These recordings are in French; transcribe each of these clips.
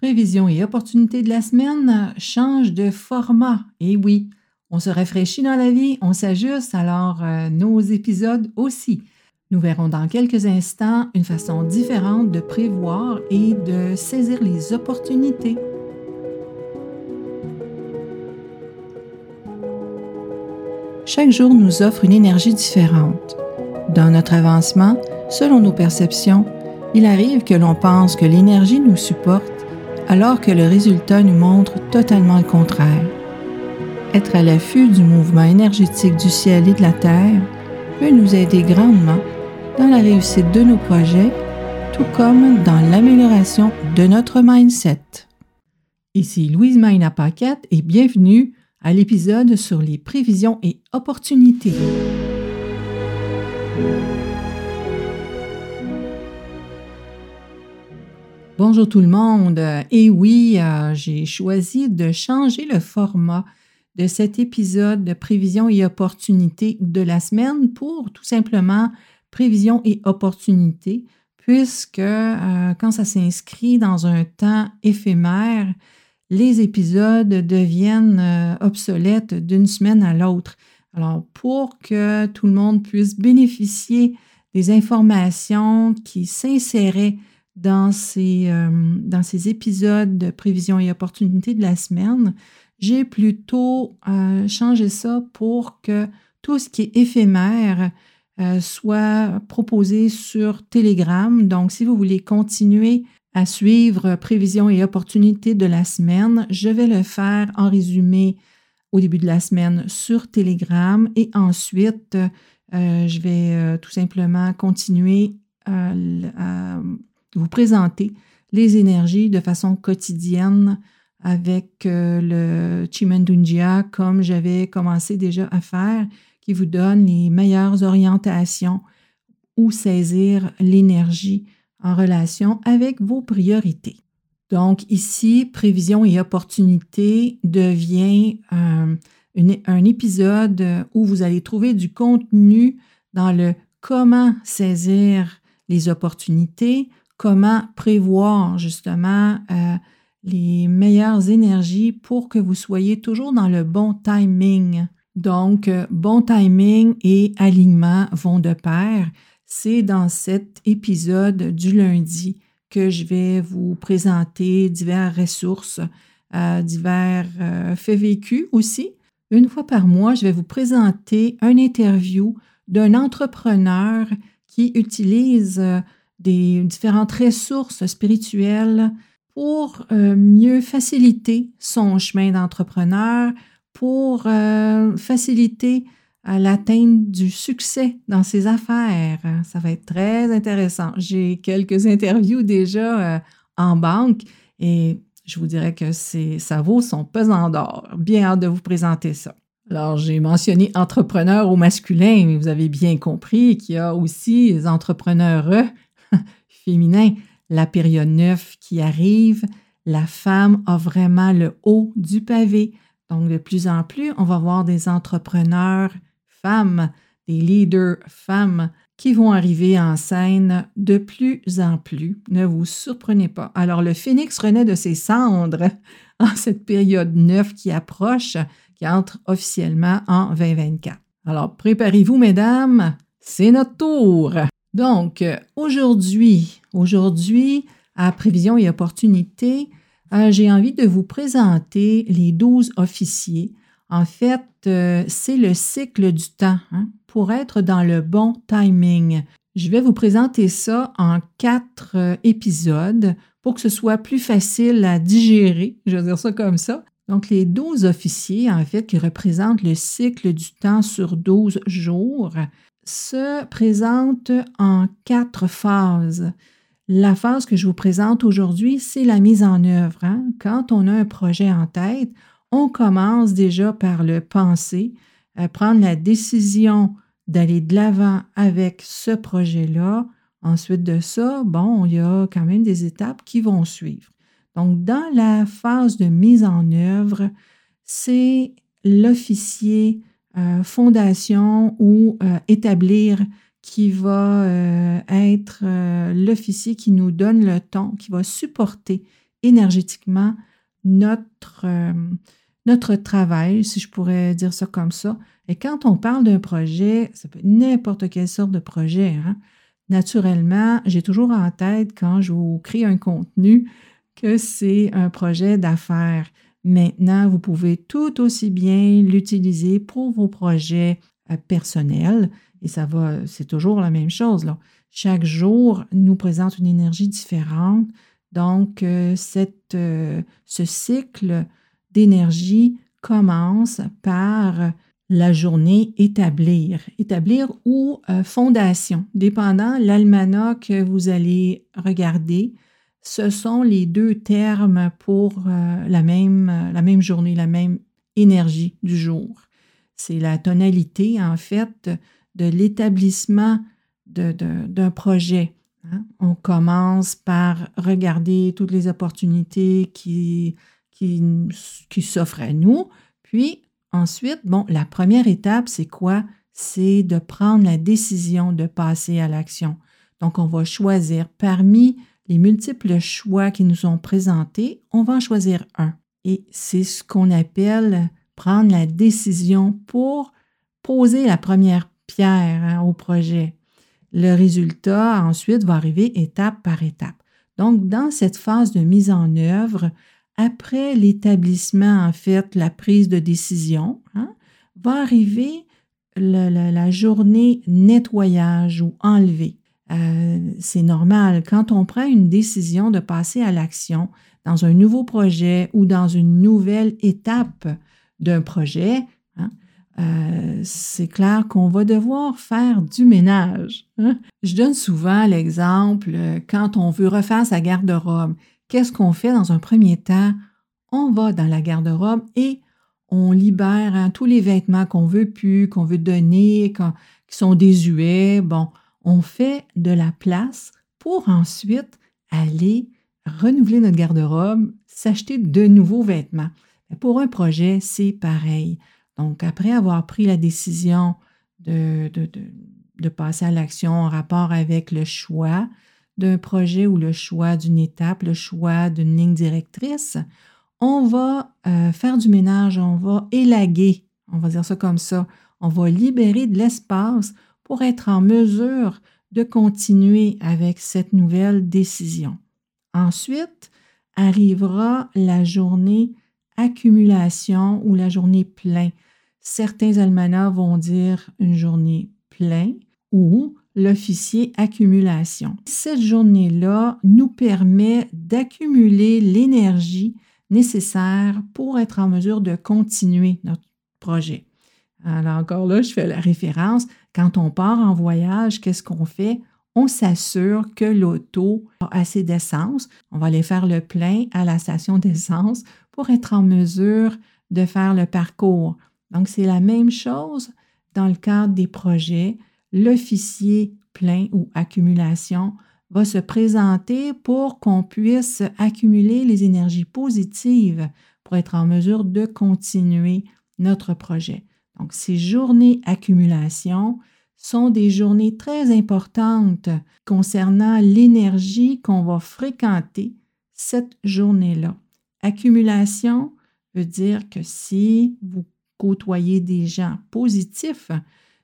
Prévisions et opportunités de la semaine changent de format. Et oui, on se rafraîchit dans la vie, on s'ajuste, alors euh, nos épisodes aussi. Nous verrons dans quelques instants une façon différente de prévoir et de saisir les opportunités. Chaque jour nous offre une énergie différente. Dans notre avancement, selon nos perceptions, il arrive que l'on pense que l'énergie nous supporte alors que le résultat nous montre totalement le contraire. Être à l'affût du mouvement énergétique du ciel et de la terre peut nous aider grandement dans la réussite de nos projets, tout comme dans l'amélioration de notre mindset. Ici Louise Maina Paquette et bienvenue à l'épisode sur les prévisions et opportunités. Bonjour tout le monde. Et oui, euh, j'ai choisi de changer le format de cet épisode de prévisions et opportunités de la semaine pour tout simplement prévisions et opportunités, puisque euh, quand ça s'inscrit dans un temps éphémère, les épisodes deviennent euh, obsolètes d'une semaine à l'autre. Alors, pour que tout le monde puisse bénéficier des informations qui s'inséraient dans ces, euh, dans ces épisodes de prévision et opportunités de la semaine, j'ai plutôt euh, changé ça pour que tout ce qui est éphémère soit proposé sur Telegram. Donc, si vous voulez continuer à suivre prévisions et opportunités de la semaine. Je vais le faire en résumé au début de la semaine sur Telegram et ensuite, euh, je vais euh, tout simplement continuer à, vous présenter les énergies de façon quotidienne avec euh, le Chimendunjia comme j'avais commencé déjà à faire, qui vous donne les meilleures orientations où saisir l'énergie en relation avec vos priorités. Donc ici, prévision et opportunité devient euh, un épisode où vous allez trouver du contenu dans le comment saisir les opportunités, comment prévoir justement euh, les meilleures énergies pour que vous soyez toujours dans le bon timing. Donc, euh, bon timing et alignement vont de pair c'est dans cet épisode du lundi que je vais vous présenter diverses ressources, euh, divers faits vécus aussi. Une fois par mois, je vais vous présenter un interview d'un entrepreneur qui utilise des différentes ressources spirituelles pour mieux faciliter son chemin d'entrepreneur, pour faciliter à l'atteinte du succès dans ses affaires. Ça va être très intéressant. J'ai quelques interviews déjà euh, en banque et je vous dirais que ça vaut son pesant d'or. Bien hâte de vous présenter ça. Alors, j'ai mentionné entrepreneur au masculin, mais vous avez bien compris qu'il y a aussi les entrepreneurs féminins. La période 9 qui arrive, la femme a vraiment le haut du pavé. Donc, de plus en plus, on va voir des entrepreneurs femmes, des leaders femmes qui vont arriver en scène de plus en plus. Ne vous surprenez pas. Alors, le phénix renaît de ses cendres en cette période neuve qui approche, qui entre officiellement en 2024. Alors, préparez-vous, mesdames, c'est notre tour. Donc, aujourd'hui, aujourd'hui, à Prévision et Opportunité, euh, j'ai envie de vous présenter les 12 officiers en fait, euh, c'est le cycle du temps hein, pour être dans le bon timing. Je vais vous présenter ça en quatre euh, épisodes pour que ce soit plus facile à digérer, je vais dire ça comme ça. Donc, les 12 officiers, en fait, qui représentent le cycle du temps sur 12 jours, se présentent en quatre phases. La phase que je vous présente aujourd'hui, c'est la mise en œuvre. Hein. Quand on a un projet en tête, on commence déjà par le penser, à prendre la décision d'aller de l'avant avec ce projet-là. Ensuite de ça, bon, il y a quand même des étapes qui vont suivre. Donc, dans la phase de mise en œuvre, c'est l'officier euh, fondation ou euh, établir qui va euh, être l'officier qui nous donne le ton, qui va supporter énergétiquement notre, notre travail, si je pourrais dire ça comme ça. Et quand on parle d'un projet, ça peut être n'importe quelle sorte de projet. Hein. Naturellement, j'ai toujours en tête quand je vous crée un contenu que c'est un projet d'affaires. Maintenant, vous pouvez tout aussi bien l'utiliser pour vos projets euh, personnels et ça va, c'est toujours la même chose. Chaque jour nous présente une énergie différente. Donc, euh, euh, ce cycle d'énergie commence par la journée établir, établir ou fondation, dépendant l'almanach que vous allez regarder ce sont les deux termes pour euh, la, même, euh, la même journée, la même énergie du jour. C'est la tonalité, en fait, de l'établissement d'un projet. Hein. On commence par regarder toutes les opportunités qui, qui, qui s'offrent à nous. Puis, ensuite, bon, la première étape, c'est quoi? C'est de prendre la décision de passer à l'action. Donc, on va choisir parmi les multiples choix qui nous sont présentés, on va en choisir un. Et c'est ce qu'on appelle prendre la décision pour poser la première pierre hein, au projet. Le résultat, ensuite, va arriver étape par étape. Donc, dans cette phase de mise en œuvre, après l'établissement, en fait, la prise de décision, hein, va arriver la journée nettoyage ou enlever. Euh, c'est normal. Quand on prend une décision de passer à l'action dans un nouveau projet ou dans une nouvelle étape d'un projet, hein, euh, c'est clair qu'on va devoir faire du ménage. Hein. Je donne souvent l'exemple euh, quand on veut refaire sa garde-robe. Qu'est-ce qu'on fait dans un premier temps? On va dans la garde-robe et on libère hein, tous les vêtements qu'on veut plus, qu'on veut donner, qui sont désuets. Bon, on fait de la place pour ensuite aller renouveler notre garde-robe, s'acheter de nouveaux vêtements. Pour un projet, c'est pareil. Donc, après avoir pris la décision de, passer à l'action en rapport avec le choix d'un projet ou le choix d'une étape, le choix d'une ligne directrice, on va euh, faire du ménage, on va élaguer, on va dire ça comme ça, on va libérer de l'espace pour être en mesure de continuer avec cette nouvelle décision. Ensuite, arrivera la journée accumulation ou la journée plein. Certains almanachs vont dire une journée plein ou l'officier accumulation. Cette journée-là nous permet d'accumuler l'énergie nécessaire pour être en mesure de continuer notre projet. Alors encore là, je fais la référence. Quand on part en voyage, qu'est-ce qu'on fait? On s'assure que l'auto a assez d'essence. On va aller faire le plein à la station d'essence pour être en mesure de faire le parcours. Donc, c'est la même chose dans le cadre des projets. L'officier plein ou accumulation va se présenter pour qu'on puisse accumuler les énergies positives pour être en mesure de continuer notre projet. Donc, ces journées accumulation sont des journées très importantes concernant l'énergie qu'on va fréquenter cette journée-là. Accumulation veut dire que si vous côtoyez des gens positifs,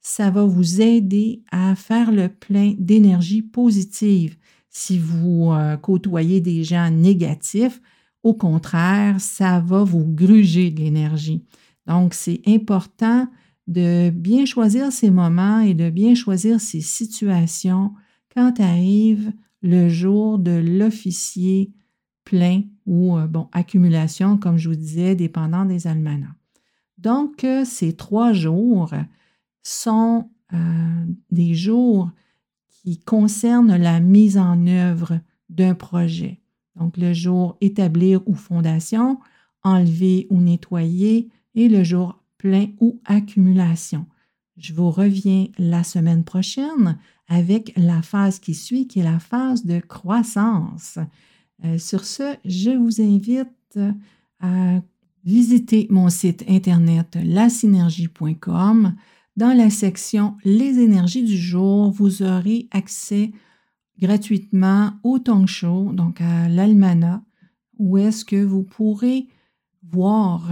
ça va vous aider à faire le plein d'énergie positive. Si vous euh, côtoyez des gens négatifs, au contraire, ça va vous gruger de l'énergie. Donc, c'est important de bien choisir ces moments et de bien choisir ces situations quand arrive le jour de l'officier plein ou, euh, bon, accumulation, comme je vous disais, dépendant des almanachs. Donc, euh, ces trois jours sont euh, des jours qui concernent la mise en œuvre d'un projet. Donc, le jour établir ou fondation, enlever ou nettoyer, et le jour plein ou accumulation. Je vous reviens la semaine prochaine avec la phase qui suit, qui est la phase de croissance. Euh, sur ce, je vous invite à visiter mon site internet lasynergie.com. Dans la section Les énergies du jour, vous aurez accès gratuitement au Tong Show, donc à l'almanach, où est-ce que vous pourrez voir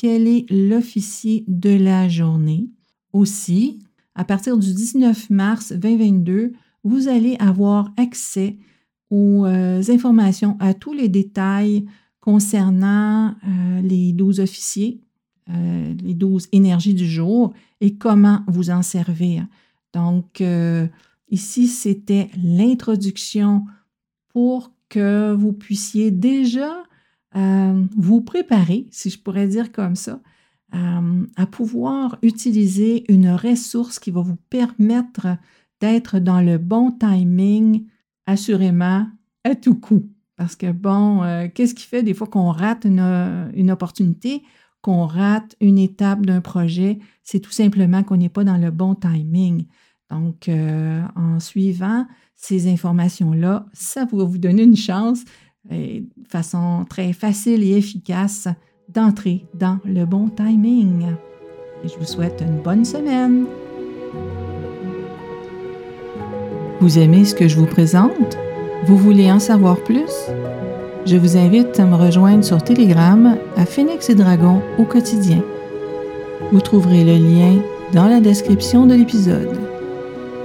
quel est l'officier de la journée. Aussi, à partir du 19 mars 2022, vous allez avoir accès aux euh, informations, à tous les détails concernant euh, les 12 officiers, euh, les 12 énergies du jour et comment vous en servir. Donc, ici, c'était l'introduction pour que vous puissiez déjà vous préparer, si je pourrais dire comme ça, à pouvoir utiliser une ressource qui va vous permettre d'être dans le bon timing, assurément, à tout coup. Parce que, bon, euh, qu'est-ce qui fait des fois qu'on rate une, opportunité, qu'on rate une étape d'un projet? C'est tout simplement qu'on n'est pas dans le bon timing. Donc, euh, en suivant ces informations-là, ça va vous donner une chance, de façon très facile et efficace, d'entrer dans le bon timing. Et je vous souhaite une bonne semaine. Vous aimez ce que je vous présente? Vous voulez en savoir plus? Je vous invite à me rejoindre sur Telegram à Phoenix et Dragon au quotidien. Vous trouverez le lien dans la description de l'épisode.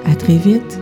À très vite